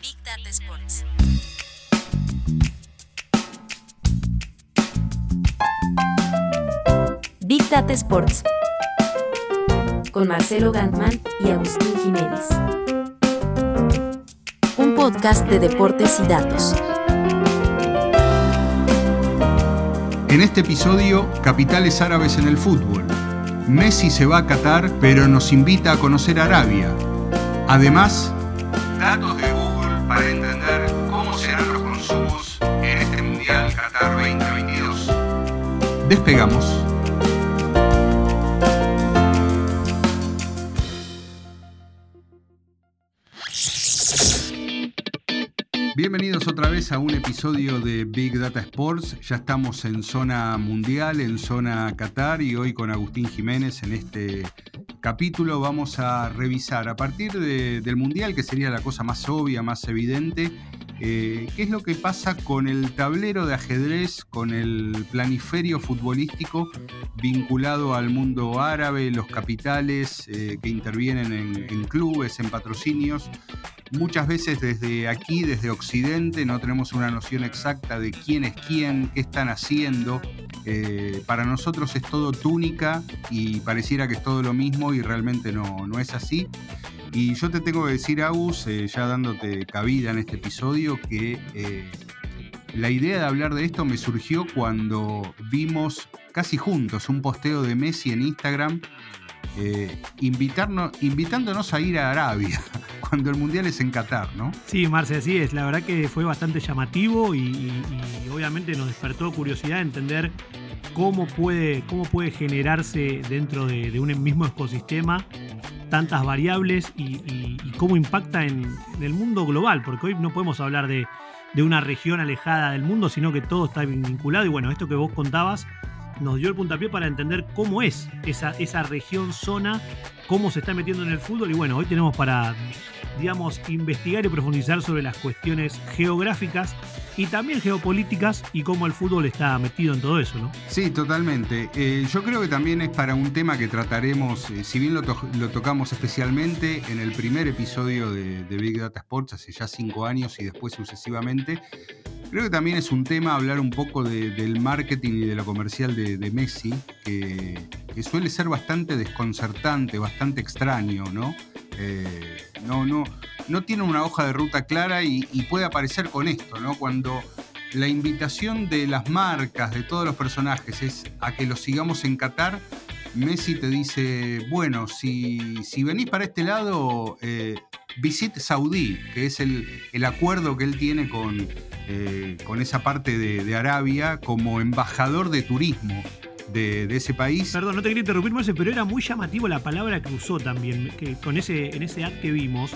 Big Data Sports. Big Data Sports. Con Marcelo Gantman y Agustín Jiménez. Un podcast de deportes y datos. En este episodio, capitales árabes en el fútbol. Messi se va a Qatar, pero nos invita a conocer Arabia. Además, datos de Google para entender cómo serán los consumos en este Mundial Qatar 2022. Despegamos. Bienvenidos otra vez a un episodio de Big Data Sports. Ya estamos en zona mundial, en zona Qatar y hoy con Agustín Jiménez en este capítulo vamos a revisar a partir de- del mundial, que sería la cosa más obvia, más evidente, eh, qué es lo que pasa con el tablero de ajedrez, con el planiferio futbolístico vinculado al mundo árabe, los capitales eh, que intervienen en, clubes, en patrocinios. Muchas veces desde aquí, desde Occidente, no tenemos una noción exacta de quién es quién, qué están haciendo. Eh, para nosotros es todo túnica y pareciera que es todo lo mismo y realmente no, no es así. Y yo te tengo que decir, Agus, eh, ya dándote cabida en este episodio, que eh, la idea de hablar de esto me surgió cuando vimos casi juntos un posteo de Messi en Instagram eh, invitarnos, invitándonos a ir a Arabia, cuando el Mundial es en Qatar, ¿no? Sí, Marce, así es. La verdad que fue bastante llamativo y, obviamente nos despertó curiosidad de entender cómo puede, cómo puede generarse dentro de, de un mismo ecosistema tantas variables y, cómo impacta en, en el mundo global, porque hoy no podemos hablar de, de una región alejada del mundo, sino que todo está vinculado. Y bueno, esto que vos contabas nos dio el puntapié para entender cómo es esa, esa región, zona, cómo se está metiendo en el fútbol. Y bueno, hoy tenemos para digamos, investigar y profundizar sobre las cuestiones geográficas y también geopolíticas y cómo el fútbol está metido en todo eso, ¿no? Sí, totalmente. Eh, yo creo que también es para un tema que trataremos, eh, si bien lo, to- lo tocamos especialmente en el primer episodio de, de Big Data Sports hace ya cinco años y después sucesivamente, creo que también es un tema hablar un poco de- del marketing y de lo comercial de, de Messi, que, que suele ser bastante desconcertante, bastante extraño, ¿no? Eh, no, no, no tiene una hoja de ruta clara y, puede aparecer con esto, ¿no? Cuando la invitación de las marcas, de todos los personajes, es a que los sigamos en Qatar, Messi te dice, bueno, si, si venís para este lado, eh, visit Saudí, que es el, el acuerdo que él tiene con, eh, con esa parte de Arabia como embajador de turismo de, de ese país. Perdón, no te quería interrumpir, Marce, pero era muy llamativo la palabra que usó también, que con ese, en ese ad que vimos,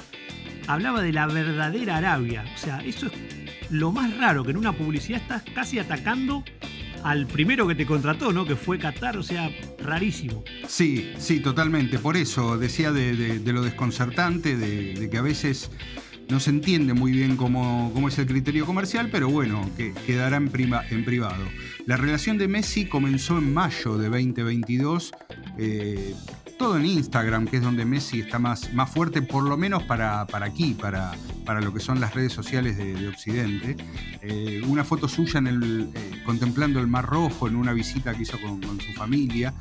hablaba de la verdadera Arabia. O sea, eso es lo más raro, que en una publicidad estás casi atacando al primero que te contrató, ¿no? Que fue Qatar, o sea, rarísimo. Sí, sí, totalmente. Por eso decía de, de- de lo desconcertante, de, de que a veces no se entiende muy bien cómo, cómo es el criterio comercial, pero bueno, que quedará en, prima- en privado. La relación de Messi comenzó en mayo de 2022. eh, todo en Instagram, que es donde Messi está más, más fuerte, por lo menos para, para aquí, para, para lo que son las redes sociales de, de Occidente. Eh, una foto suya eh, contemplando el Mar Rojo en una visita que hizo con, su familia.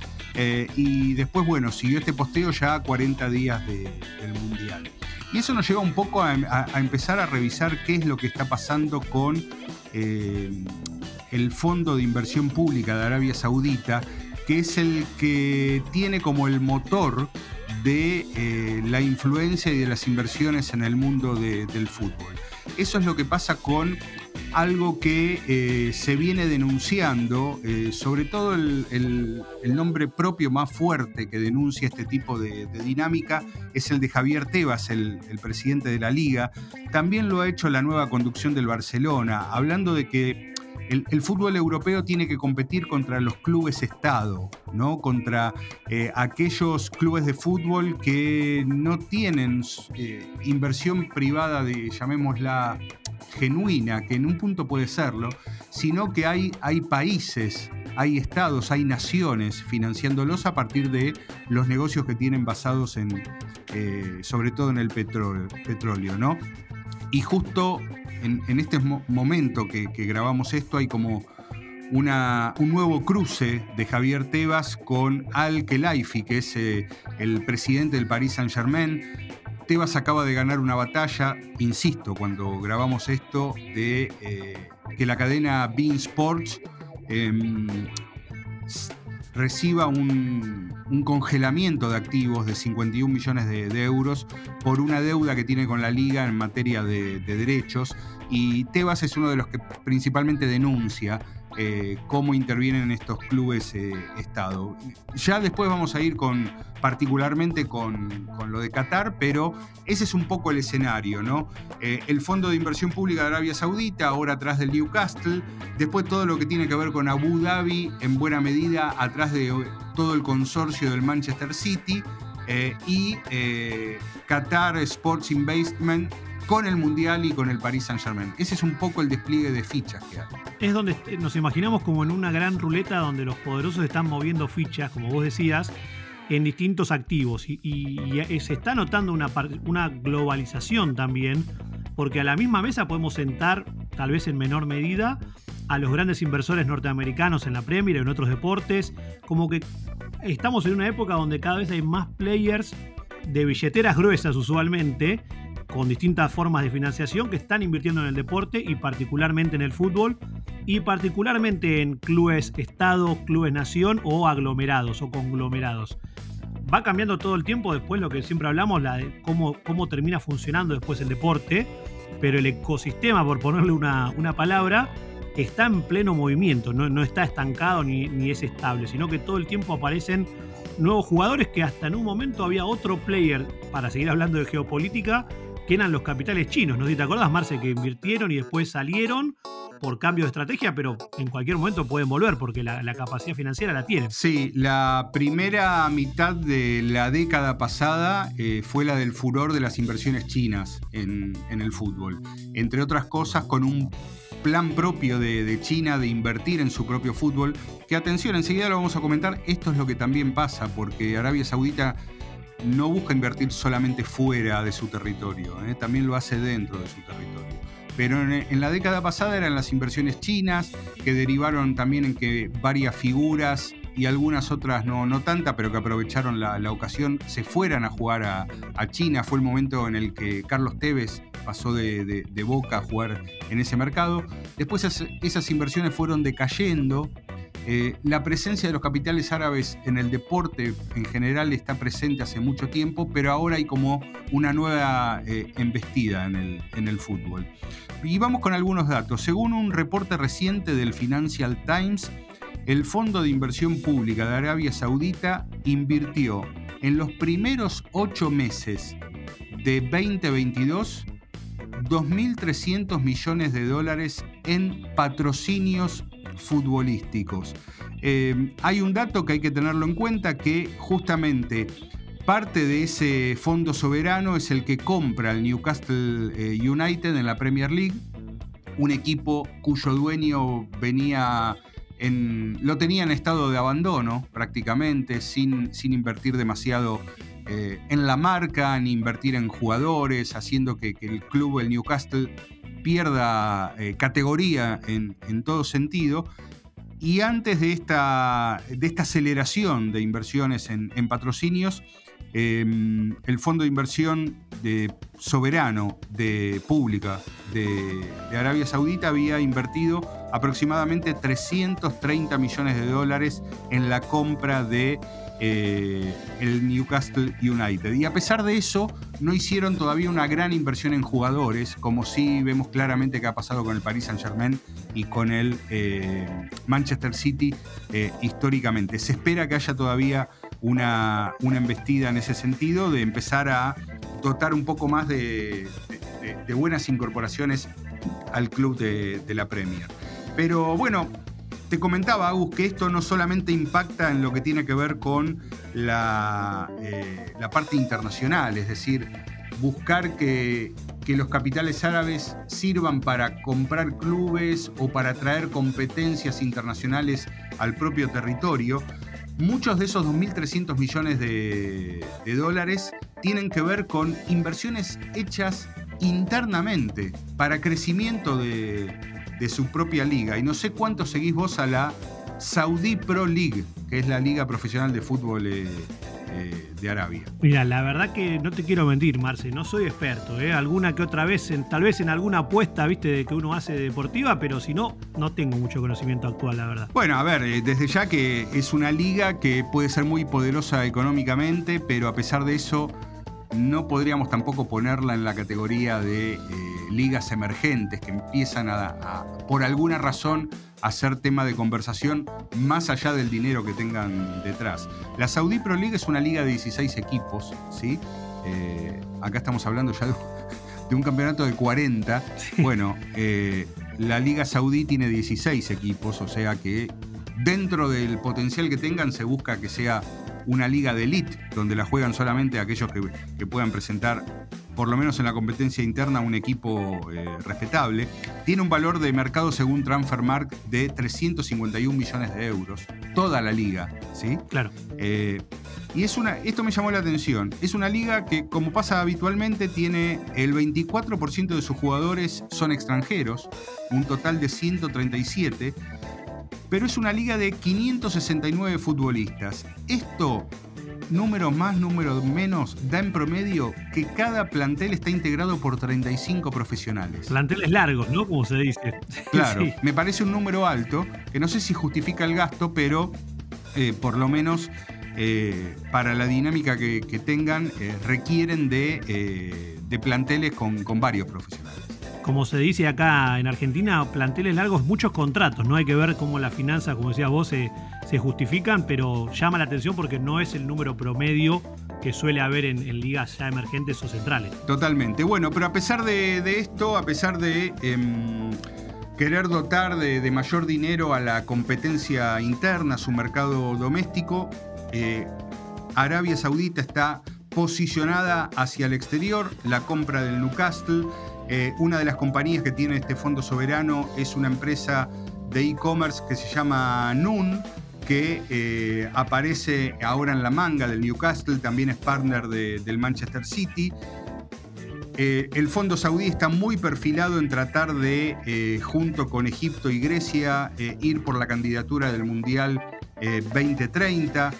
Y después, bueno, siguió este posteo ya a 40 días de- del Mundial. Y eso nos lleva un poco a, empezar a revisar qué es lo que está pasando con el Fondo de Inversión Pública de Arabia Saudita, que es el que tiene como el motor de eh, la influencia y de las inversiones en el mundo de- del fútbol. Eso es lo que pasa con algo que eh, se viene denunciando, eh, sobre todo el, nombre propio más fuerte que denuncia este tipo de, dinámica es el de Javier Tebas, el presidente de la liga. También lo ha hecho la nueva conducción del Barcelona, hablando de que el, fútbol europeo tiene que competir contra los clubes Estado, ¿no? Contra eh, aquellos clubes de fútbol que no tienen eh, inversión privada de, llamémosla, genuina, que en un punto puede serlo, sino que hay, hay países hay estados, hay naciones financiándolos a partir de los negocios que tienen basados en, eh, sobre todo en el petróleo, ¿no? Y justo en, este momento que, grabamos esto hay como un nuevo cruce de Javier Tebas con Al Khelaifi, que es eh, el presidente del Paris Saint-Germain. Tebas acaba de ganar una batalla, insisto, cuando grabamos esto, de eh, que la cadena Bean Sports em, reciba un, congelamiento de activos de 51 millones de, euros por una deuda que tiene con la liga en materia de derechos. Y Tebas es uno de los que principalmente denuncia eh, cómo intervienen estos clubes eh, Estado. Ya después vamos a ir con particularmente con, lo de Qatar, pero ese es un poco el escenario, ¿no? Eh, el Fondo de Inversión Pública de Arabia Saudita, ahora atrás del Newcastle, después todo lo que tiene que ver con Abu Dhabi, en buena medida atrás de todo el consorcio del Manchester City, y Qatar Sports Investment con el Mundial y con el Paris Saint Germain. Ese es un poco el despliegue de fichas que hay. Es donde nos imaginamos como en una gran ruleta donde los poderosos están moviendo fichas, como vos decías, en distintos activos. Y, se está notando una, globalización también, porque a la misma mesa podemos sentar, tal vez en menor medida, a los grandes inversores norteamericanos en la Premier, en otros deportes, como que estamos en una época donde cada vez hay más players de billeteras gruesas usualmente con distintas formas de financiación que están invirtiendo en el deporte y particularmente en el fútbol y particularmente en clubes Estado, clubes Nación o aglomerados o conglomerados. Va cambiando todo el tiempo después lo que siempre hablamos, la de cómo, cómo termina funcionando después el deporte, pero el ecosistema, por ponerle una, una palabra, está en pleno movimiento, no, no está estancado ni, ni, es estable, sino que todo el tiempo aparecen nuevos jugadores que hasta en un momento había otro player, para seguir hablando de geopolítica, que eran los capitales chinos. ¿No te acordás, Marce, que invirtieron y después salieron por cambio de estrategia, pero en cualquier momento pueden volver porque la, capacidad financiera la tienen. Sí, la primera mitad de la década pasada eh, fue la del furor de las inversiones chinas en, el fútbol. Entre otras cosas, con un plan propio de, de, China de invertir en su propio fútbol, que atención, enseguida lo vamos a comentar, esto es lo que también pasa, porque Arabia Saudita no busca invertir solamente fuera de su territorio, ¿eh? también lo hace dentro de su territorio. Pero en, la década pasada eran las inversiones chinas, que derivaron también en que varias figuras y algunas otras no, no tantas, pero que aprovecharon la, ocasión, se fueran a jugar a, China. Fue el momento en el que Carlos Tevez pasó de, Boca a jugar en ese mercado. Después esas inversiones fueron decayendo eh, la presencia de los capitales árabes en el deporte en general está presente hace mucho tiempo, pero ahora hay como una nueva eh, embestida en el, en el fútbol. Y vamos con algunos datos. Según un reporte reciente del Financial Times, el Fondo de Inversión Pública de Arabia Saudita invirtió en los primeros ocho meses de 2022 2.300 millones de dólares en patrocinios futbolísticos. Eh, hay un dato que hay que tenerlo en cuenta que justamente parte de ese fondo soberano es el que compra el Newcastle eh, United en la Premier League, un equipo cuyo dueño venía en, lo tenía en estado de abandono prácticamente, sin, sin invertir demasiado eh, en la marca, ni invertir en jugadores, haciendo que, el club, el Newcastle, pierda eh, categoría en, todo sentido. Y antes de esta, de esta aceleración de inversiones en, patrocinios, em, el Fondo de Inversión de Soberano de Pública de, Arabia Saudita había invertido aproximadamente 330 millones de dólares en la compra de eh, el Newcastle United. Y a pesar de eso, no hicieron todavía una gran inversión en jugadores, como sí vemos claramente que ha pasado con el Paris Saint Germain y con el eh, Manchester City eh, históricamente. Se espera que haya todavía una, una, embestida en ese sentido, de empezar a dotar un poco más de, buenas incorporaciones al club de, de la Premier. Pero bueno, te comentaba, Agus, que esto no solamente impacta en lo que tiene que ver con la, eh, parte internacional, es decir, buscar que, los capitales árabes sirvan para comprar clubes o para traer competencias internacionales al propio territorio. Muchos de esos 2.300 millones de dólares tienen que ver con inversiones hechas internamente para crecimiento de, de su propia liga. Y no sé cuánto seguís vos a la Saudi Pro League, que es la liga profesional de fútbol eh, eh, de Arabia. Mira, la verdad que no te quiero mentir, Marce, no soy experto, ¿eh? Alguna que otra vez, en, tal vez en alguna apuesta, viste, que uno hace deportiva, pero si no, no tengo mucho conocimiento actual, la verdad. Bueno, a ver, desde ya que es una liga que puede ser muy poderosa económicamente, pero a pesar de eso, no podríamos tampoco ponerla en la categoría de eh, ligas emergentes que empiezan a, por alguna razón, a ser tema de conversación más allá del dinero que tengan detrás. La Saudi Pro League es una liga de 16 equipos, ¿sí? Eh, acá estamos hablando ya de, un campeonato de 40. Bueno, eh, la Liga Saudí tiene 16 equipos, o sea que dentro del potencial que tengan se busca que sea una liga de elite, donde la juegan solamente aquellos que, puedan presentar, por lo menos en la competencia interna, un equipo eh, respetable. Tiene un valor de mercado según Transfermarkt de 351 millones de euros. Toda la liga, ¿sí? Claro. Eh, y es una, esto me llamó la atención. Es una liga que, como pasa habitualmente, tiene el 24% de sus jugadores son extranjeros, un total de 137 pero es una liga de 569 futbolistas. Esto, número más, número menos, da en promedio que cada plantel está integrado por 35 profesionales. Planteles largos, ¿no? Como se dice. Claro, me parece un número alto, que no sé si justifica el gasto, pero eh, por lo menos eh, para la dinámica que, tengan, eh, requieren de, planteles con varios profesionales como se dice acá en Argentina, planteles largos, muchos contratos. No hay que ver cómo las finanzas, como decías vos, se, justifican, pero llama la atención porque no es el número promedio que suele haber en, ligas ya emergentes o centrales. Totalmente. Bueno, pero a pesar de, esto, a pesar de em, querer dotar de, mayor dinero a la competencia interna, a su mercado doméstico, eh, Arabia Saudita está posicionada hacia el exterior, la compra del Newcastle, eh, una de las compañías que tiene este fondo soberano es una empresa de e-commerce que se llama Noon, que eh, aparece ahora en la manga del Newcastle, también es partner del Manchester City. Eh, el fondo saudí está muy perfilado en tratar de, junto con Egipto y Grecia, ir por la candidatura del Mundial 2030.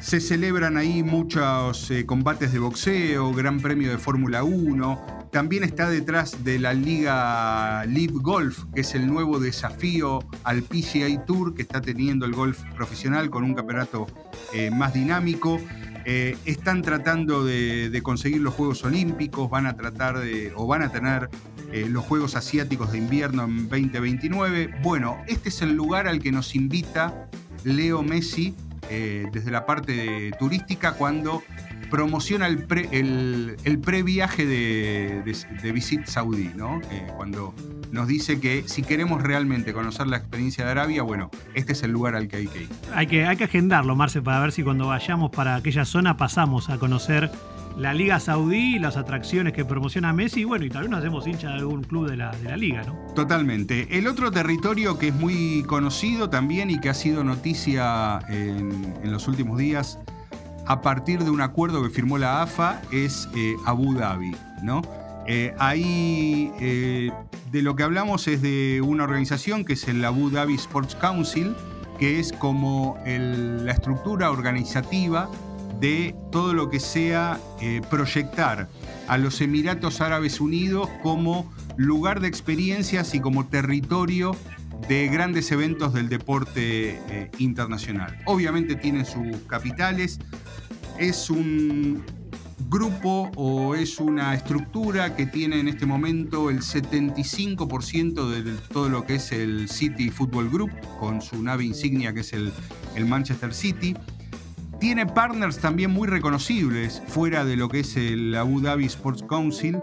Se celebran ahí muchos combates de boxeo, Gran Premio de Fórmula 1, también está detrás de la liga Live Golf, que es el nuevo desafío al PGA Tour que está teniendo el golf profesional con un campeonato eh, más dinámico. Eh, están tratando de, conseguir los Juegos Olímpicos, van a tratar de, o van a tener eh, los Juegos Asiáticos de Invierno en 2029. Bueno, este es el lugar al que nos invita Leo Messi desde la parte turística cuando promociona el, pre, el, previaje de, de, Visit Saudí, ¿no? cuando nos dice que si queremos realmente conocer la experiencia de Arabia, bueno, este es el lugar al que hay que ir. Hay que, hay que agendarlo, Marce, para ver si cuando vayamos para aquella zona pasamos a conocer la Liga Saudí, las atracciones que promociona Messi, bueno, y tal vez nos hacemos hincha de algún club de la, de la liga, ¿no? Totalmente. El otro territorio que es muy conocido también y que ha sido noticia en, los últimos días a partir de un acuerdo que firmó la AFA es eh, Abu Dhabi, ¿no? Eh, ahí eh, de lo que hablamos es de una organización que es el Abu Dhabi Sports Council, que es como la estructura organizativa de todo lo que sea proyectar a los Emiratos Árabes Unidos como lugar de experiencias y como territorio de grandes eventos del deporte internacional. Obviamente tienen sus capitales, es un grupo o es una estructura que tiene en este momento el 75% de todo lo que es el City Football Group, con su nave insignia que es el, Manchester City. Tiene partners también muy reconocibles fuera de lo que es el Abu Dhabi Sports Council,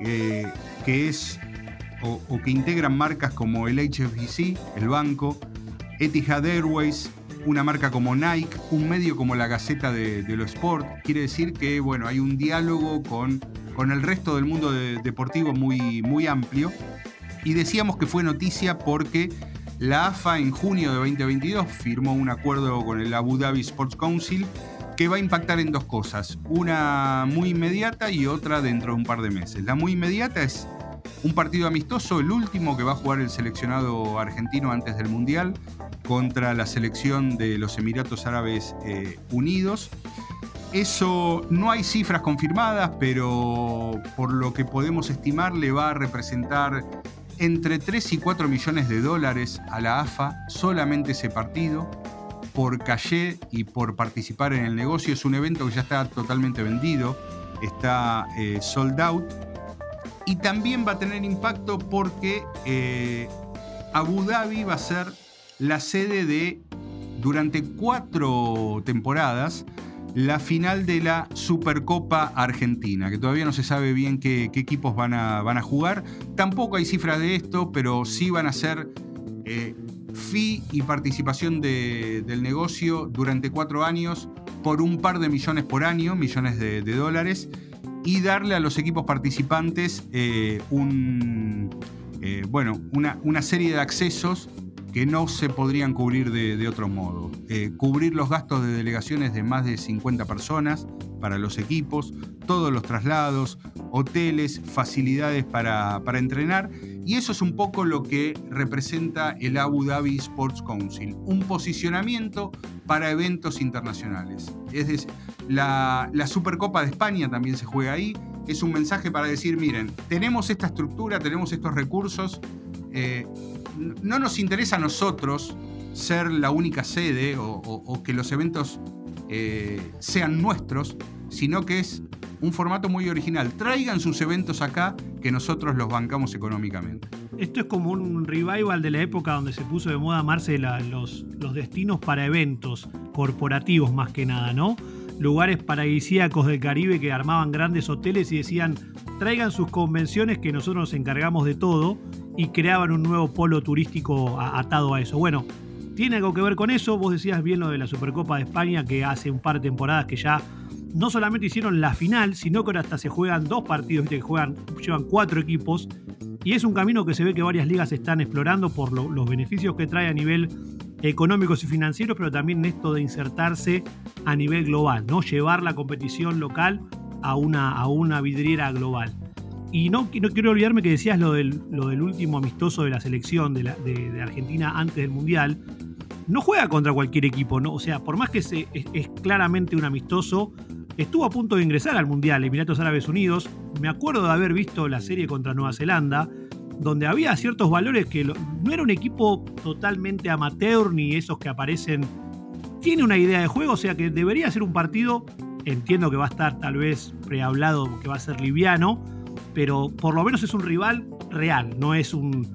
eh, que es o, que integran marcas como el HSBC, el banco, Etihad Airways, una marca como Nike, un medio como la Gaceta de, lo Sport. Quiere decir que bueno, hay un diálogo con, con el resto del mundo deportivo muy, muy amplio. Y decíamos que fue noticia porque La AFA en junio de 2022 firmó un acuerdo con el Abu Dhabi Sports Council que va a impactar en dos cosas, una muy inmediata y otra dentro de un par de meses. La muy inmediata es un partido amistoso, el último que va a jugar el seleccionado argentino antes del Mundial, contra la selección de los Emiratos Árabes eh, Unidos. Eso no hay cifras confirmadas, pero por lo que podemos estimar le va a representar entre 3 y 4 millones de dólares a la AFA solamente ese partido por calle y por participar en el negocio. Es un evento que ya está totalmente vendido, está eh, sold out y también va a tener impacto porque eh, Abu Dhabi va a ser la sede de, durante cuatro temporadas, la final de la Supercopa Argentina, que todavía no se sabe bien qué, equipos van a, van a, jugar. Tampoco hay cifras de esto, pero sí van a ser eh, fee y participación del negocio durante cuatro años por un par de millones por año, millones de, dólares, y darle a los equipos participantes eh, un, eh, bueno, una, una serie de accesos que no se podrían cubrir de, otro modo. Eh, cubrir los gastos de delegaciones de más de 50 personas para los equipos, todos los traslados, hoteles, facilidades para, para entrenar. Y eso es un poco lo que representa el Abu Dhabi Sports Council, un posicionamiento para eventos internacionales. Es decir, la, Supercopa de España también se juega ahí. Es un mensaje para decir, miren, tenemos esta estructura, tenemos estos recursos, eh, no nos interesa a nosotros ser la única sede o, que los eventos eh, sean nuestros, sino que es un formato muy original. Traigan sus eventos acá que nosotros los bancamos económicamente. Esto es como un revival de la época donde se puso de moda amarse los, los destinos para eventos corporativos más que nada, ¿no? Lugares paradisíacos del Caribe que armaban grandes hoteles y decían, traigan sus convenciones que nosotros nos encargamos de todo y creaban un nuevo polo turístico atado a eso. Bueno, tiene algo que ver con eso. Vos decías bien lo de la Supercopa de España, que hace un par de temporadas que ya no solamente hicieron la final, sino que ahora hasta se juegan dos partidos, que juegan, llevan cuatro equipos. Y es un camino que se ve que varias ligas están explorando por los beneficios que trae a nivel económicos y financieros, pero también esto de insertarse a nivel global, ¿no? Llevar la competición local a una, a una vidriera global. Y no, no quiero olvidarme que decías lo del, lo del último amistoso de la selección de, de, Argentina antes del Mundial. No juega contra cualquier equipo, ¿no? O sea, por más que es, claramente un amistoso, estuvo a punto de ingresar al Mundial, Emiratos Árabes Unidos. Me acuerdo de haber visto la serie contra Nueva Zelanda, donde había ciertos valores que no era un equipo totalmente amateur ni esos que aparecen. Tiene una idea de juego, o sea que debería ser un partido. Entiendo que va a estar tal vez prehablado, que va a ser liviano, pero por lo menos es un rival real, no es un,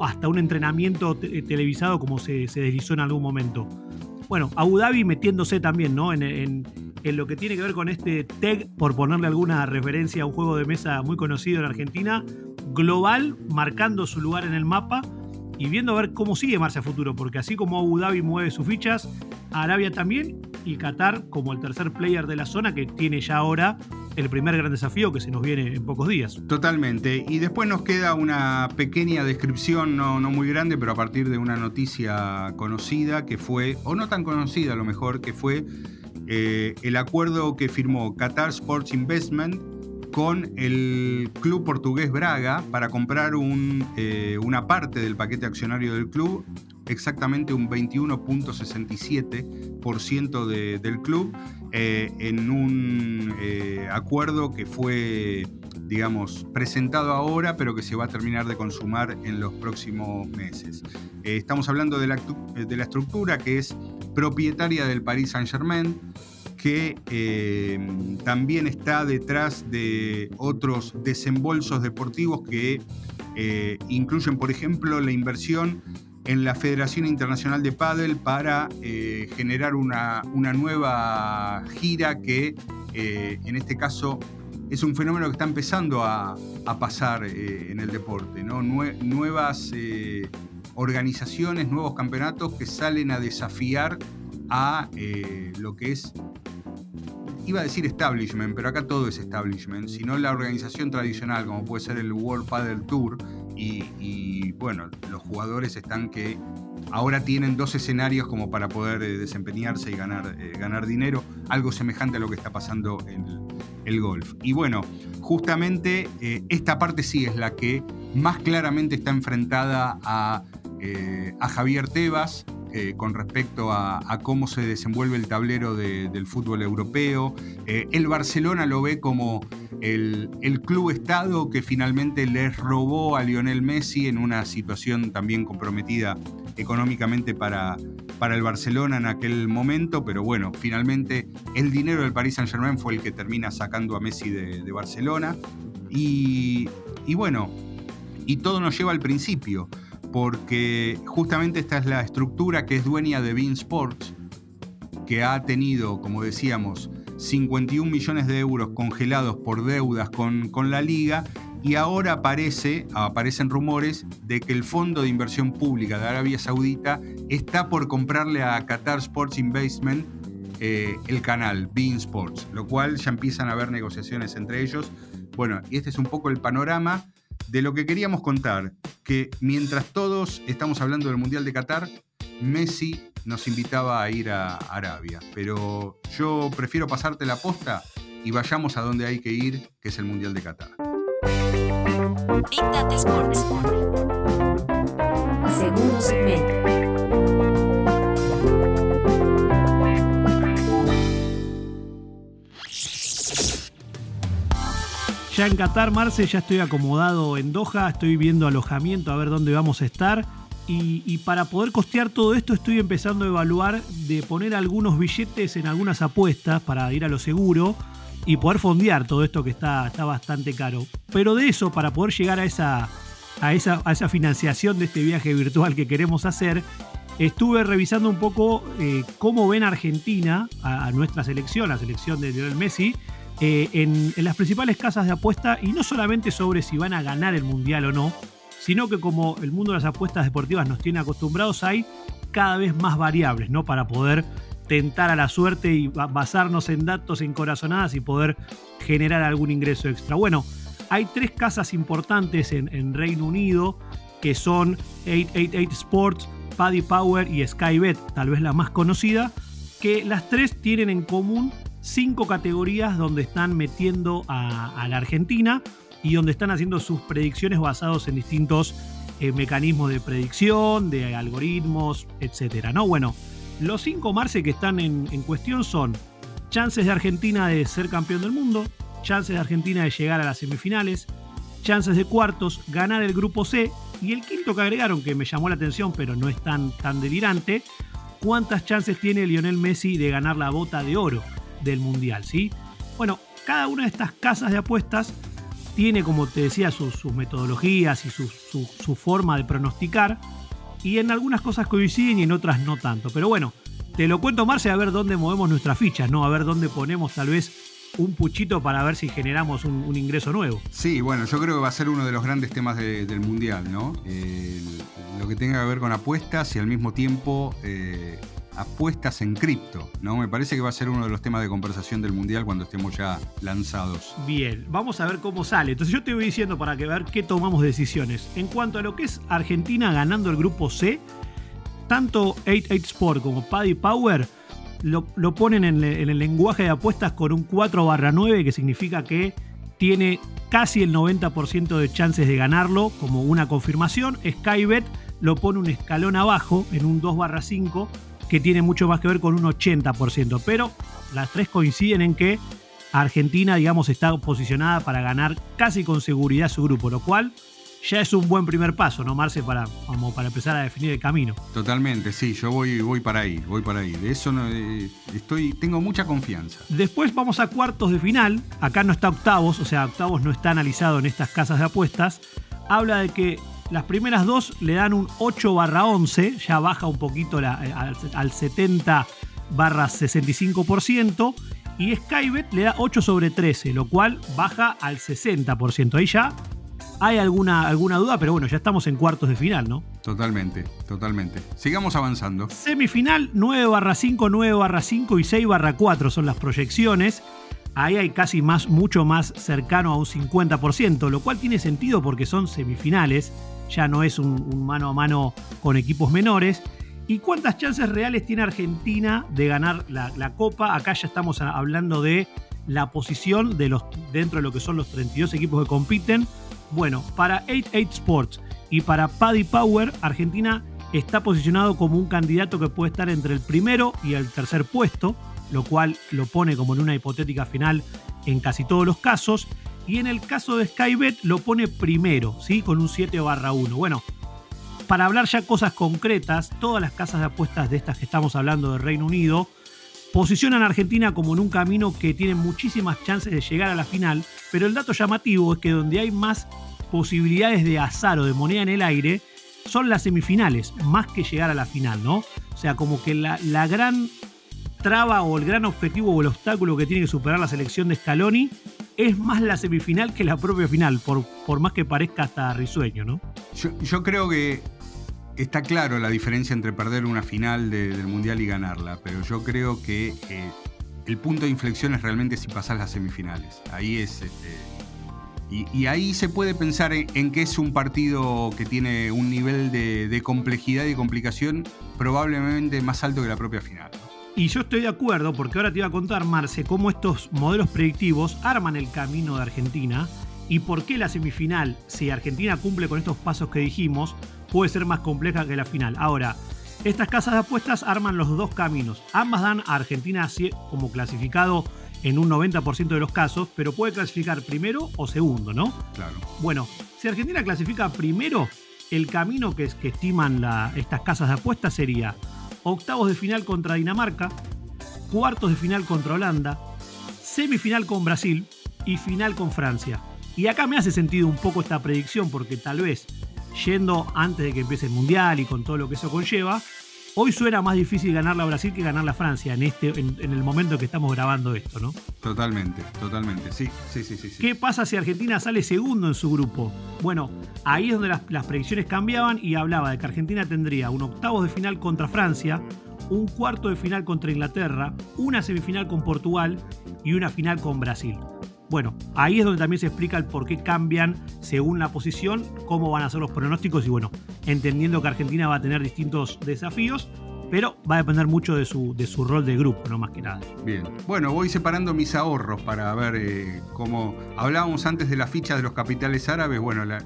hasta un entrenamiento televisado como se, deslizó en algún momento. Bueno, Abu Dhabi metiéndose también ¿no? en, en, en, lo que tiene que ver con este TEG, por ponerle alguna referencia a un juego de mesa muy conocido en Argentina, global, marcando su lugar en el mapa y viendo a ver cómo sigue Marcia Futuro, porque así como Abu Dhabi mueve sus fichas, Arabia también y Qatar como el tercer player de la zona que tiene ya ahora el primer gran desafío que se nos viene en pocos días. Totalmente. Y después nos queda una pequeña descripción, no, muy grande, pero a partir de una noticia conocida que fue, o no tan conocida a lo mejor, que fue eh, el acuerdo que firmó Qatar Sports Investment con el club portugués Braga para comprar eh, una parte del paquete accionario del club, exactamente un 21.67% del club, eh, en un eh, acuerdo que fue, digamos, presentado ahora, pero que se va a terminar de consumar en los próximos meses. estamos hablando de la, de la estructura que es propietaria del Paris Saint-Germain, que eh, también está detrás de otros desembolsos deportivos que eh, incluyen, por ejemplo, la inversión en la Federación Internacional de Padel para eh, generar una, nueva gira que en este caso es un fenómeno que está empezando a, pasar en el deporte, ¿no? nuevas organizaciones, nuevos campeonatos que salen a desafiar a lo que es iba a decir establishment, pero acá todo es establishment, sino la organización tradicional, como puede ser el World Padel Tour, y, bueno, los jugadores están que ahora tienen dos escenarios como para poder eh, desempeñarse y ganar, eh, ganar dinero, algo semejante a lo que está pasando en el, golf. Y bueno, justamente eh, esta parte sí es la que más claramente está enfrentada a, a Javier Tebas, eh, con respecto a, cómo se desenvuelve el tablero del fútbol europeo. Eh, el Barcelona lo ve como el, club Estado que finalmente les robó a Lionel Messi en una situación también comprometida económicamente para, para el Barcelona en aquel momento, pero bueno, finalmente el dinero del Paris Saint Germain fue el que termina sacando a Messi de, Barcelona. y bueno, y todo nos lleva al principio porque justamente esta es la estructura que es dueña de Bean Sports, que ha tenido, como decíamos, 51 millones de euros congelados por deudas con, con la liga y ahora aparece, aparecen rumores de que el Fondo de Inversión Pública de Arabia Saudita está por comprarle a Qatar Sports Investment eh, el canal Bean Sports, lo cual ya empiezan a haber negociaciones entre ellos. Bueno, y este es un poco el panorama de lo que queríamos contar, que mientras todos estamos hablando del Mundial de Qatar, Messi nos invitaba a ir a Arabia, pero yo prefiero pasarte la posta y vayamos a donde hay que ir, que es el Mundial de Qatar. Ya en Qatar, Marce, ya estoy acomodado en Doha, estoy viendo alojamiento a ver dónde vamos a estar. Y, para poder costear todo esto estoy empezando a evaluar de poner algunos billetes en algunas apuestas para ir a lo seguro y poder fondear todo esto que está, está bastante caro. Pero de eso, para poder llegar a esa, a esa, a esa financiación de este viaje virtual que queremos hacer, estuve revisando un poco eh, cómo ven Argentina, a, nuestra selección, la selección de Lionel Messi, eh, en, las principales casas de apuesta y no solamente sobre si van a ganar el mundial o no, sino que como el mundo de las apuestas deportivas nos tiene acostumbrados, hay cada vez más variables, ¿no? Para poder tentar a la suerte y basarnos en datos, en corazonadas y poder generar algún ingreso extra. Bueno, hay tres casas importantes en, en Reino Unido que son 888 Sports, Paddy Power y Skybet, tal vez la más conocida, que las tres tienen en común cinco categorías donde están metiendo a, la Argentina y donde están haciendo sus predicciones basados en distintos eh, mecanismos de predicción, de algoritmos, etc. ¿no? Bueno, los cinco Marce que están en, cuestión son chances de Argentina de ser campeón del mundo, chances de Argentina de llegar a las semifinales, chances de cuartos, ganar el grupo C y el quinto que agregaron que me llamó la atención pero no es tan, tan delirante, cuántas chances tiene Lionel Messi de ganar la bota de oro del Mundial, ¿sí? Bueno, cada una de estas casas de apuestas tiene, como te decía, sus, metodologías y su, forma de pronosticar. Y en algunas cosas coinciden y en otras no tanto. Pero bueno, te lo cuento, Marce, a ver dónde movemos nuestras fichas, ¿no? A ver dónde ponemos tal vez un puchito para ver si generamos un, ingreso nuevo. Sí, bueno, yo creo que va a ser uno de los grandes temas del Mundial, ¿no? lo que tenga que ver con apuestas y al mismo tiempo eh, apuestas en cripto, ¿no? Me parece que va a ser uno de los temas de conversación del Mundial cuando estemos ya lanzados. Bien, vamos a ver cómo sale. Entonces yo te voy diciendo para que ver qué tomamos decisiones. En cuanto a lo que es Argentina ganando el grupo C, tanto 88 Sport como Paddy Power lo, ponen en, en, el lenguaje de apuestas con un 4 barra 9, que significa que tiene casi el 90% de chances de ganarlo como una confirmación. Skybet lo pone un escalón abajo en un 2 barra 5 que tiene mucho más que ver con un 80%. Pero las tres coinciden en que Argentina, digamos, está posicionada para ganar casi con seguridad su grupo, lo cual ya es un buen primer paso, ¿no, Marce? Para, como para empezar a definir el camino. Totalmente, sí, yo voy, voy para ahí, voy para ahí. De eso no, eh, estoy, tengo mucha confianza. Después vamos a cuartos de final. Acá no está octavos, o sea, octavos no está analizado en estas casas de apuestas. Habla de que las primeras dos le dan un 8 barra 11, ya baja un poquito eh, al, 70 barra 65%. Y Skybet le da 8 sobre 13, lo cual baja al 60%. Ahí ya hay alguna, alguna duda, pero bueno, ya estamos en cuartos de final, ¿no? Totalmente, totalmente. Sigamos avanzando. Semifinal 9 barra 5, 9 barra 5 y 6 barra 4 son las proyecciones. ahí hay casi más, mucho más cercano a un 50%, lo cual tiene sentido porque son semifinales, ya no es un, mano a mano con equipos menores. ¿Y cuántas chances reales tiene Argentina de ganar la, la, Copa? Acá ya estamos hablando de la posición de los, dentro de lo que son los 32 equipos que compiten. Bueno, para 88 Sports y para Paddy Power, Argentina está posicionado como un candidato que puede estar entre el primero y el tercer puesto lo cual lo pone como en una hipotética final en casi todos los casos. Y en el caso de Skybet lo pone primero, ¿sí? Con un 7 barra 1. Bueno, para hablar ya cosas concretas, todas las casas de apuestas de estas que estamos hablando del Reino Unido posicionan a Argentina como en un camino que tiene muchísimas chances de llegar a la final, pero el dato llamativo es que donde hay más posibilidades de azar o de moneda en el aire son las semifinales, más que llegar a la final, ¿no? O sea, como que la, la gran traba o el gran objetivo o el obstáculo que tiene que superar la selección de Scaloni es más la semifinal que la propia final, por, por más que parezca hasta risueño, ¿no? Yo, creo que está claro la diferencia entre perder una final del Mundial y ganarla, pero yo creo que eh, el punto de inflexión es realmente si pasas las semifinales. Ahí es... Este, y, ahí se puede pensar en, que es un partido que tiene un nivel de, de complejidad y complicación probablemente más alto que la propia final. Y yo estoy de acuerdo, porque ahora te iba a contar, Marce, cómo estos modelos predictivos arman el camino de Argentina y por qué la semifinal, si Argentina cumple con estos pasos que dijimos, puede ser más compleja que la final. Ahora, estas casas de apuestas arman los dos caminos. Ambas dan a Argentina como clasificado en un 90% de los casos, pero puede clasificar primero o segundo, ¿no? Claro. Bueno, si Argentina clasifica primero, el camino que, que estiman estas casas de apuestas sería octavos de final contra Dinamarca, cuartos de final contra Holanda, semifinal con Brasil y final con Francia. Y acá me hace sentido un poco esta predicción porque tal vez yendo antes de que empiece el Mundial y con todo lo que eso conlleva, hoy suena más difícil ganarla a Brasil que ganarla a Francia en, este, en, el momento que estamos grabando esto, ¿no? Totalmente, totalmente, sí, sí, sí, sí. ¿Qué pasa si Argentina sale segundo en su grupo? Bueno, ahí es donde las, las predicciones cambiaban y hablaba de que Argentina tendría un octavo de final contra Francia, un cuarto de final contra Inglaterra, una semifinal con Portugal y una final con Brasil. Bueno, ahí es donde también se explica el por qué cambian según la posición, cómo van a ser los pronósticos y bueno, entendiendo que Argentina va a tener distintos desafíos, pero va a depender mucho de su, de su rol de grupo, no más que nada. Bien, bueno, voy separando mis ahorros para ver eh, cómo hablábamos antes de la ficha de los capitales árabes, bueno, la,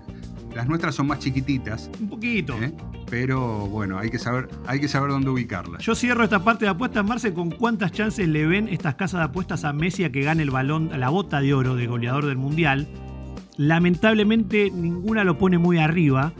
las nuestras son más chiquititas. Un poquito. ¿eh? Pero bueno, hay que, saber, hay que saber dónde ubicarlas. Yo cierro esta parte de apuestas, Marce, con cuántas chances le ven estas casas de apuestas a Messi a que gane el balón, la bota de oro de goleador del Mundial. Lamentablemente ninguna lo pone muy arriba.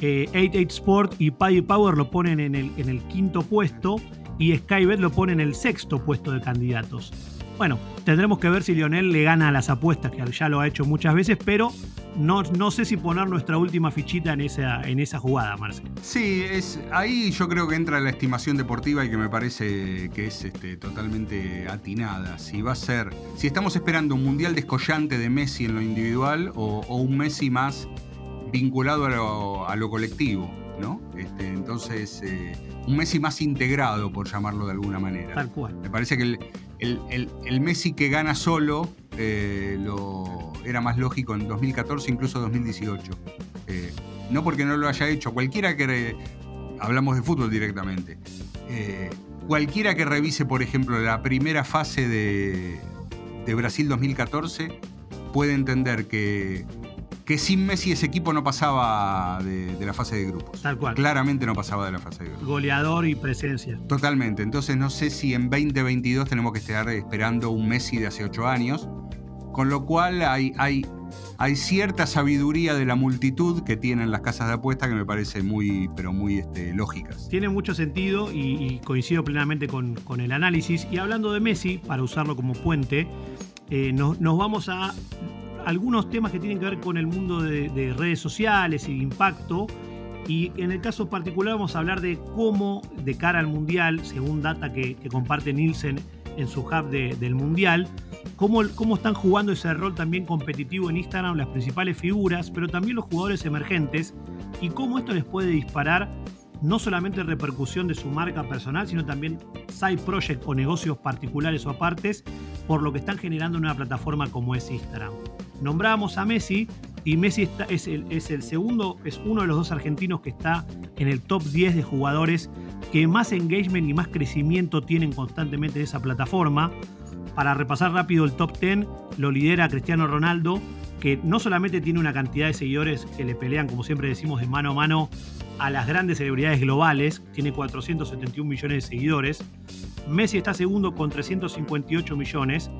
Eh, 88 Sport y Paddy Power lo ponen en el, en el quinto puesto y Skybet lo pone en el sexto puesto de candidatos. Bueno, tendremos que ver si Lionel le gana a las apuestas, que ya lo ha hecho muchas veces, pero no, no sé si poner nuestra última fichita en esa, en esa jugada, Marcel. Sí, es, ahí yo creo que entra la estimación deportiva y que me parece que es este, totalmente atinada. Si va a ser, si estamos esperando un mundial descollante de Messi en lo individual o, un Messi más vinculado a lo, colectivo, ¿no? Este, entonces, eh, un Messi más integrado, por llamarlo de alguna manera. Tal cual. Me parece que el, el, Messi que gana solo eh, era más lógico en 2014, incluso 2018. Eh, no porque no lo haya hecho, cualquiera que... hablamos de fútbol directamente. Eh, cualquiera que revise, por ejemplo, la primera fase de Brasil 2014 puede entender que que sin Messi ese equipo no pasaba de, la fase de grupos. Tal cual. Claramente no pasaba de la fase de grupos. Goleador y presencia. Totalmente. Entonces no sé si en 2022 tenemos que estar esperando un Messi de hace ocho años. Con lo cual hay, hay, hay cierta sabiduría de la multitud que tienen las casas de apuesta que me parece muy, pero muy este, lógicas. Tiene mucho sentido y, coincido plenamente con, el análisis. Y hablando de Messi, para usarlo como puente, eh, nos vamos a algunos temas que tienen que ver con el mundo de, redes sociales y de impacto. Y en el caso particular vamos a hablar de cómo, de cara al Mundial, según data que, comparte Nielsen en su hub del Mundial, cómo, cómo están jugando ese rol también competitivo en Instagram las principales figuras, pero también los jugadores emergentes, y cómo esto les puede disparar no solamente repercusión de su marca personal, sino también side project o negocios particulares o apartes, por lo que están generando en una plataforma como es Instagram. Nombrábamos a Messi y Messi es, el, es el segundo, es uno de los dos argentinos que está en el top 10 de jugadores que más engagement y más crecimiento tienen constantemente en esa plataforma. Para repasar rápido el top 10, lo lidera Cristiano Ronaldo, que no solamente tiene una cantidad de seguidores que le pelean, como siempre decimos, de mano a mano a las grandes celebridades globales, tiene 471 millones de seguidores. Messi está segundo con 358 millones.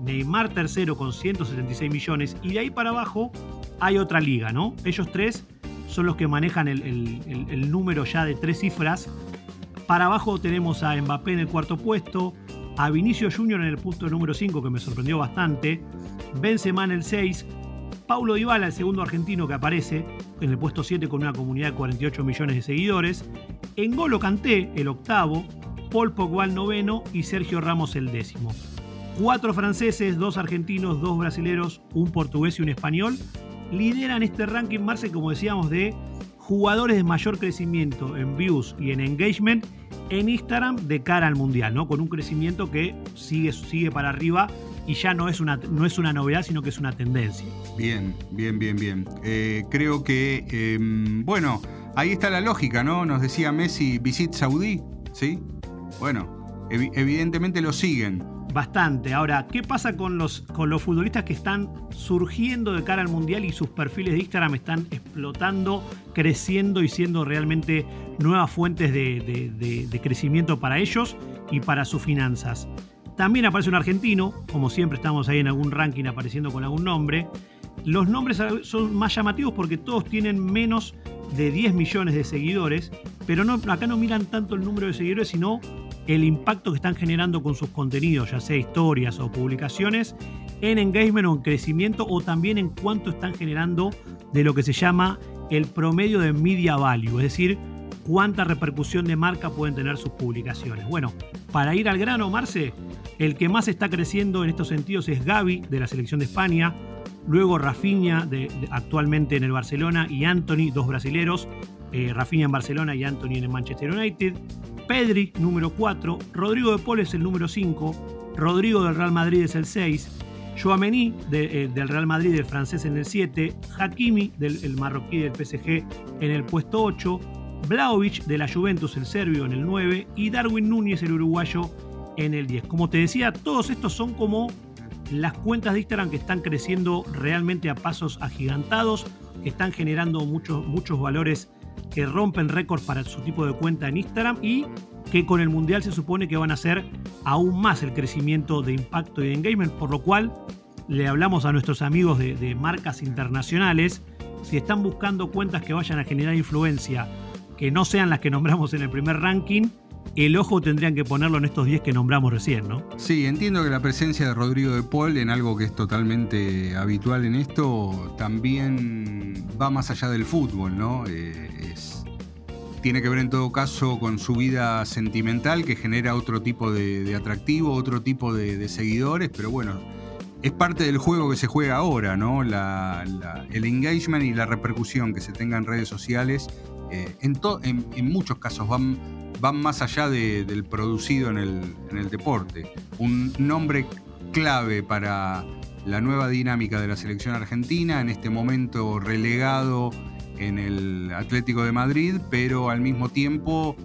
Neymar tercero con 176 millones. Y de ahí para abajo hay otra liga, ¿no? Ellos tres son los que manejan el, número ya de tres cifras. Para abajo tenemos a Mbappé en el cuarto puesto, a Vinicio Junior en el punto número 5, que me sorprendió bastante, Benzema en el 6, Paulo Dybala, el segundo argentino que aparece en el puesto 7 con una comunidad de 48 millones de seguidores, Engolo Kanté, el octavo, Paul Pogba noveno y Sergio Ramos el décimo. Cuatro franceses, dos argentinos, dos brasileros, un portugués y un español lideran este ranking, Marce, como decíamos, de jugadores de mayor crecimiento en views y en engagement en Instagram de cara al mundial, ¿no? Con un crecimiento que sigue, sigue para arriba y ya no es, una, no es una novedad, sino que es una tendencia. Bien, bien, bien, bien. Eh, creo que, em, bueno, ahí está la lógica, ¿no? Nos decía Messi, visit Saudí, ¿sí? Bueno, evidentemente lo siguen. Bastante. Ahora, ¿qué pasa con los, con los futbolistas que están surgiendo de cara al Mundial y sus perfiles de Instagram están explotando, creciendo y siendo realmente nuevas fuentes de, de crecimiento para ellos y para sus finanzas? También aparece un argentino, como siempre estamos ahí en algún ranking apareciendo con algún nombre. Los nombres son más llamativos porque todos tienen menos de 10 millones de seguidores, pero no, acá no miran tanto el número de seguidores, sino el impacto que están generando con sus contenidos, ya sea historias o publicaciones, en engagement o en crecimiento, o también en cuánto están generando de lo que se llama el promedio de media value, es decir, cuánta repercusión de marca pueden tener sus publicaciones. Bueno, para ir al grano, Marce, el que más está creciendo en estos sentidos es Gaby de la selección de España, luego Rafinha actualmente en el Barcelona y Anthony, dos brasileros, eh, Rafinha en Barcelona y Anthony en el Manchester United, Pedri número 4, Rodrigo de Paul es el número 5, Rodrigo del Real Madrid es el 6, Joamení eh, del Real Madrid, el francés en el 7, Hakimi del marroquí del PSG en el puesto 8, Blaovic de la Juventus, el serbio, en el 9 y Darwin Núñez, el uruguayo, en el 10. Como te decía, todos estos son como las cuentas de Instagram que están creciendo realmente a pasos agigantados, que están generando muchos, muchos valores que rompen récords para su tipo de cuenta en Instagram y que con el Mundial se supone que van a hacer aún más el crecimiento de impacto y de engagement, por lo cual le hablamos a nuestros amigos de, de marcas internacionales, si están buscando cuentas que vayan a generar influencia que no sean las que nombramos en el primer ranking, el ojo tendrían que ponerlo en estos 10 que nombramos recién, ¿no? Sí, entiendo que la presencia de Rodrigo de Paul en algo que es totalmente habitual en esto también va más allá del fútbol, ¿no? Eh, tiene que ver en todo caso con su vida sentimental que genera otro tipo de, atractivo, otro tipo de, seguidores, pero bueno, es parte del juego que se juega ahora, ¿no? el engagement y la repercusión que se tenga en redes sociales eh, en, muchos casos van, van más allá del producido en el, deporte. Un nombre clave para la nueva dinámica de la selección argentina, en este momento relegado en el Atlético de Madrid, pero al mismo tiempo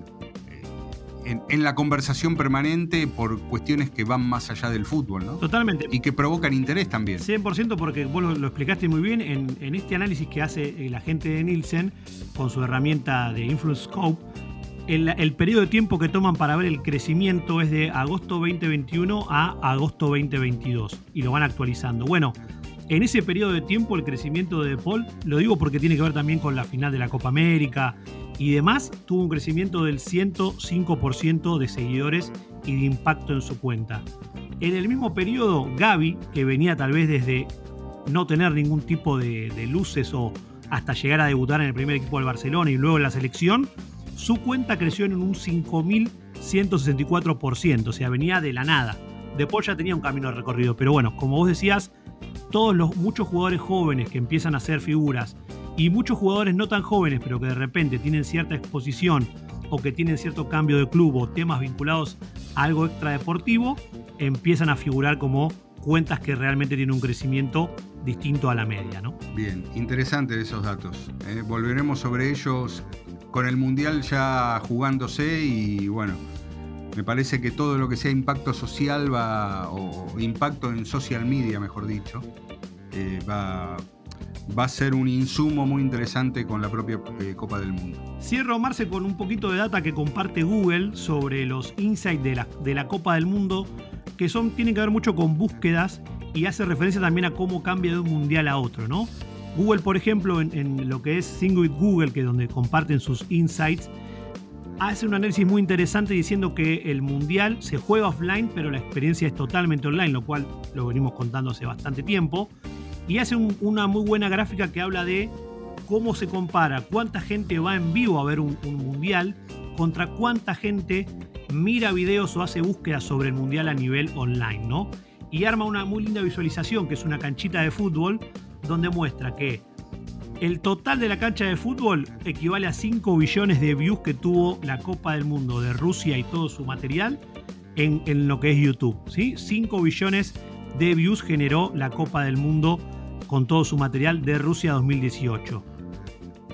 en, la conversación permanente por cuestiones que van más allá del fútbol, ¿no? Totalmente. Y que provocan interés también. 100% porque vos lo, explicaste muy bien en, este análisis que hace la gente de Nielsen con su herramienta de Influence Scope. El, el, periodo de tiempo que toman para ver el crecimiento es de agosto 2021 a agosto 2022 y lo van actualizando. Bueno, en ese periodo de tiempo el crecimiento de Paul, lo digo porque tiene que ver también con la final de la Copa América y demás, tuvo un crecimiento del 105% de seguidores y de impacto en su cuenta. En el mismo periodo, Gaby, que venía tal vez desde no tener ningún tipo de, luces o hasta llegar a debutar en el primer equipo del Barcelona y luego en la selección, su cuenta creció en un 5.164%, o sea, venía de la nada. De ya tenía un camino recorrido, pero bueno, como vos decías, todos los muchos jugadores jóvenes que empiezan a ser figuras y muchos jugadores no tan jóvenes, pero que de repente tienen cierta exposición o que tienen cierto cambio de club o temas vinculados a algo extradeportivo, empiezan a figurar como cuentas que realmente tienen un crecimiento distinto a la media. ¿no? Bien, interesantes esos datos. ¿eh? volveremos sobre ellos con el Mundial ya jugándose y bueno, me parece que todo lo que sea impacto social va, o impacto en social media, mejor dicho, eh, va, a ser un insumo muy interesante con la propia eh, Copa del Mundo. Cierro, Marce, con un poquito de data que comparte Google sobre los insights de la, de la Copa del Mundo, que son, tienen que ver mucho con búsquedas y hace referencia también a cómo cambia de un mundial a otro, ¿no? Google, por ejemplo, en, lo que es Sing with Google, que donde comparten sus insights, hace un análisis muy interesante diciendo que el mundial se juega offline, pero la experiencia es totalmente online, lo cual lo venimos contando hace bastante tiempo. Y hace una muy buena gráfica que habla de cómo se compara cuánta gente va en vivo a ver un, un mundial contra cuánta gente mira videos o hace búsquedas sobre el mundial a nivel online, ¿no? Y arma una muy linda visualización, que es una canchita de fútbol, donde muestra que el total de la cancha de fútbol equivale a 5 billones de views que tuvo la Copa del Mundo de Rusia y todo su material en, lo que es YouTube. ¿sí? 5 billones de views generó la Copa del Mundo con todo su material de Rusia 2018.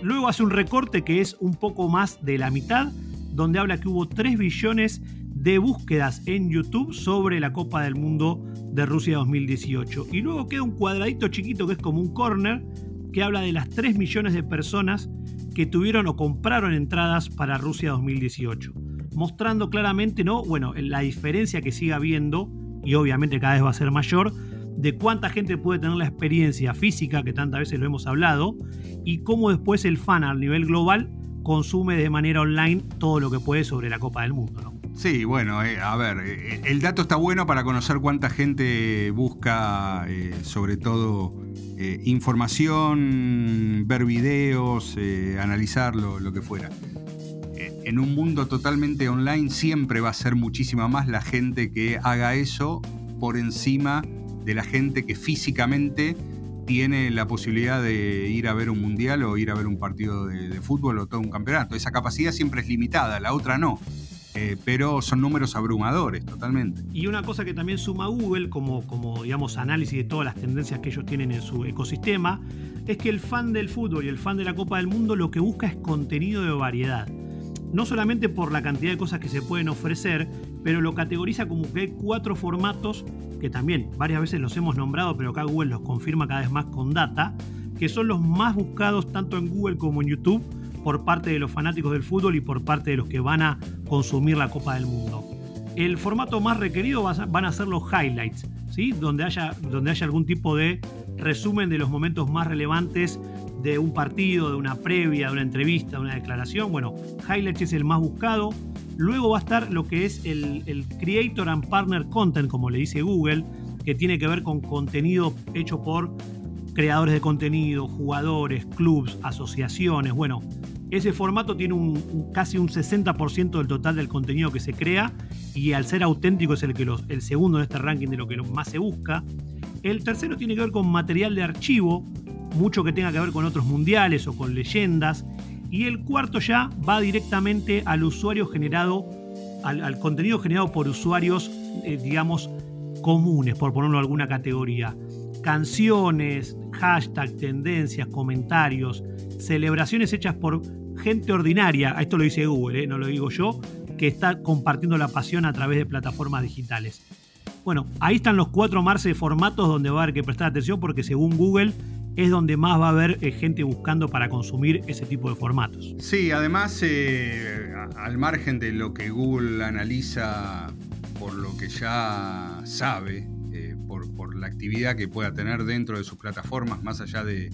Luego hace un recorte que es un poco más de la mitad, donde habla que hubo 3 billones de búsquedas en YouTube sobre la Copa del Mundo de Rusia 2018. Y luego queda un cuadradito chiquito que es como un corner, que habla de las 3 millones de personas que tuvieron o compraron entradas para Rusia 2018, mostrando claramente, ¿no? Bueno, la diferencia que sigue habiendo, y obviamente cada vez va a ser mayor, de cuánta gente puede tener la experiencia física, que tantas veces lo hemos hablado, y cómo después el fan a nivel global consume de manera online todo lo que puede sobre la Copa del Mundo, ¿no? Sí, bueno, eh, a ver, eh, el dato está bueno para conocer cuánta gente busca, eh, sobre todo, información, ver videos, analizarlo, lo que fuera. en un mundo totalmente online siempre va a ser muchísima más la gente que haga eso por encima de la gente que físicamente tiene la posibilidad de ir a ver un mundial o ir a ver un partido de fútbol o todo un campeonato. Esa capacidad siempre es limitada, la otra no. Eh, pero son números abrumadores totalmente. Y una cosa que también suma Google como, como digamos análisis de todas las tendencias que ellos tienen en su ecosistema es que el fan del fútbol y el fan de la Copa del Mundo lo que busca es contenido de variedad. No solamente por la cantidad de cosas que se pueden ofrecer, pero lo categoriza como que hay cuatro formatos que también varias veces los hemos nombrado, pero acá Google los confirma cada vez más con data, que son los más buscados tanto en Google como en YouTube por parte de los fanáticos del fútbol y por parte de los que van a consumir la Copa del Mundo. El formato más requerido van a ser los highlights, ¿sí? donde, haya, donde haya algún tipo de resumen de los momentos más relevantes de un partido, de una previa, de una entrevista, de una declaración. Bueno, highlights es el más buscado. Luego va a estar lo que es el, Creator and Partner Content, como le dice Google, que tiene que ver con contenido hecho por creadores de contenido, jugadores, clubs, asociaciones. Bueno, ese formato tiene un, casi un 60% del total del contenido que se crea y al ser auténtico es el, que el segundo en este ranking de lo que más se busca. El tercero tiene que ver con material de archivo, mucho que tenga que ver con otros mundiales o con leyendas. Y el cuarto ya va directamente al usuario generado, al, contenido generado por usuarios, eh, digamos, comunes, por ponerlo en alguna categoría canciones, hashtag, tendencias, comentarios, celebraciones hechas por gente ordinaria, esto lo dice Google, ¿eh? no lo digo yo, que está compartiendo la pasión a través de plataformas digitales. Bueno, ahí están los cuatro marces de formatos donde va a haber que prestar atención porque según Google es donde más va a haber eh, gente buscando para consumir ese tipo de formatos. Sí, además, eh, al margen de lo que Google analiza por lo que ya sabe, por, la actividad que pueda tener dentro de sus plataformas, más allá de,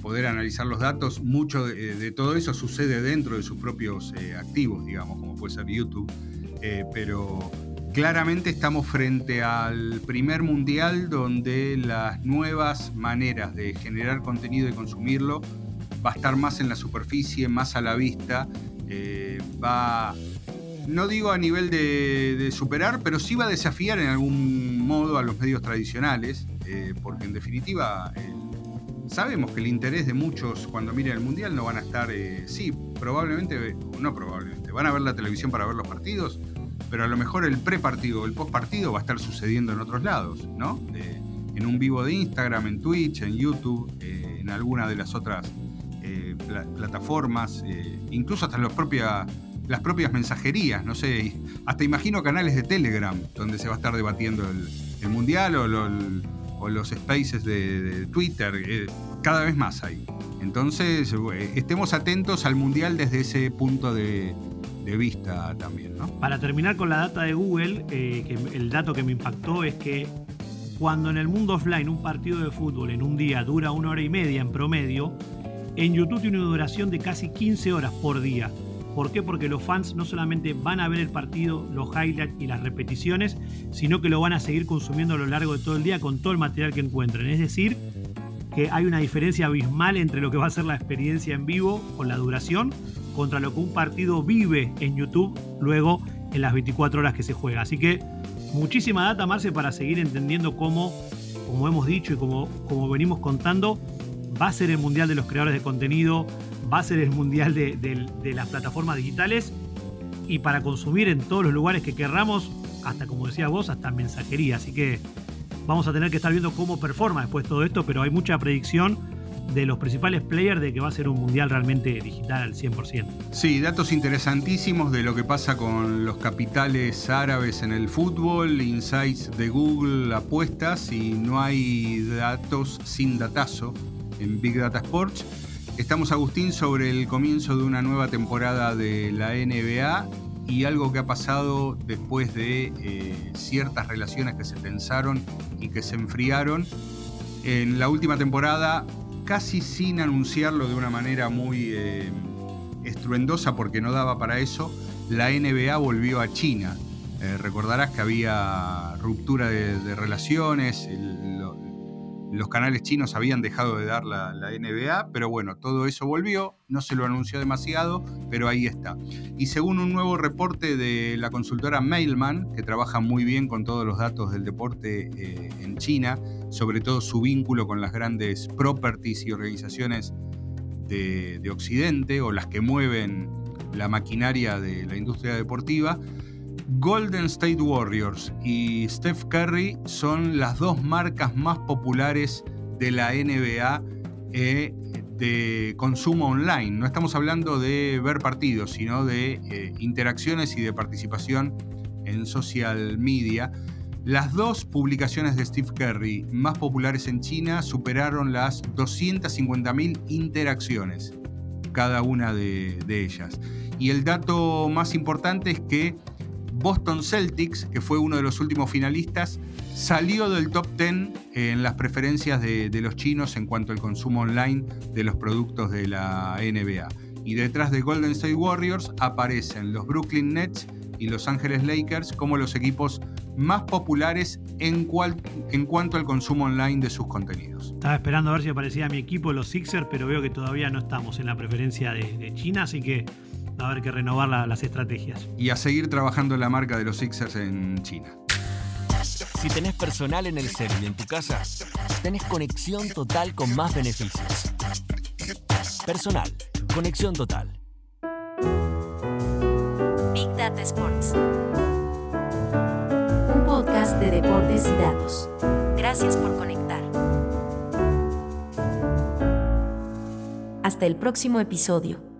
poder analizar los datos, mucho de, todo eso sucede dentro de sus propios eh, activos, digamos, como puede ser YouTube. Eh, pero claramente estamos frente al primer mundial donde las nuevas maneras de generar contenido y consumirlo va a estar más en la superficie, más a la vista, eh, va no digo a nivel de, superar, pero sí va a desafiar en algún modo a los medios tradicionales, eh, porque en definitiva sabemos que el interés de muchos cuando miren el Mundial no van a estar, eh, sí, probablemente, no probablemente, van a ver la televisión para ver los partidos, pero a lo mejor el prepartido o el postpartido va a estar sucediendo en otros lados, ¿no? en un vivo de Instagram, en Twitch, en YouTube, eh, en alguna de las otras eh, plataformas, incluso hasta los propias las propias mensajerías, no sé, hasta imagino canales de Telegram donde se va a estar debatiendo el, Mundial o, los spaces de, Twitter, eh, cada vez más hay. Entonces, eh, estemos atentos al Mundial desde ese punto de, vista también. ¿no? Para terminar con la data de Google, eh, el dato que me impactó es que cuando en el mundo offline un partido de fútbol en un día dura una hora y media en promedio, en YouTube tiene una duración de casi 15 horas por día. ¿Por qué? Porque los fans no solamente van a ver el partido, los highlights y las repeticiones, sino que lo van a seguir consumiendo a lo largo de todo el día con todo el material que encuentren. Es decir, que hay una diferencia abismal entre lo que va a ser la experiencia en vivo con la duración contra lo que un partido vive en YouTube luego en las 24 horas que se juega. Así que muchísima data, Marce, para seguir entendiendo cómo, como hemos dicho y como, como venimos contando, va a ser el Mundial de los Creadores de Contenido, va a ser el mundial de, las plataformas digitales y para consumir en todos los lugares que querramos, hasta como decía vos, hasta mensajería. Así que vamos a tener que estar viendo cómo performa después todo esto, pero hay mucha predicción de los principales players de que va a ser un mundial realmente digital al 100%. Sí, datos interesantísimos de lo que pasa con los capitales árabes en el fútbol, insights de Google, apuestas y no hay datos sin datazo en Big Data Sports. Estamos, Agustín, sobre el comienzo de una nueva temporada de la NBA y algo que ha pasado después de eh, ciertas relaciones que se tensaron y que se enfriaron. En la última temporada, casi sin anunciarlo de una manera muy eh, estruendosa porque no daba para eso, la NBA volvió a China. Eh, recordarás que había ruptura de, relaciones, los canales chinos habían dejado de dar la, NBA, pero bueno, todo eso volvió, no se lo anunció demasiado, pero ahí está. Y según un nuevo reporte de la consultora Mailman, que trabaja muy bien con todos los datos del deporte eh, en China, sobre todo su vínculo con las grandes properties y organizaciones de Occidente o las que mueven la maquinaria de la industria deportiva, Golden State Warriors y Steph Curry son las dos marcas más populares de la NBA eh, de consumo online. No estamos hablando de ver partidos, sino de eh, interacciones y de participación en social media. Las dos publicaciones de Steve Curry más populares en China superaron las 250.000 interacciones, cada una de ellas. Y el dato más importante es que Boston Celtics, que fue uno de los últimos finalistas, salió del top 10 en las preferencias de, los chinos en cuanto al consumo online de los productos de la NBA. Y detrás de Golden State Warriors aparecen los Brooklyn Nets y Los Angeles Lakers como los equipos más populares en, cuanto al consumo online de sus contenidos. Estaba esperando a ver si aparecía mi equipo, los Sixers, pero veo que todavía no estamos en la preferencia de China, así que a haber que renovar las estrategias. Y a seguir trabajando la marca de los Sixers en China. Si tenés personal en el cel y en tu casa, tenés conexión total con más beneficios. Personal, conexión total. Big Data Sports. Un podcast de deportes y datos. Gracias por conectar. Hasta el próximo episodio.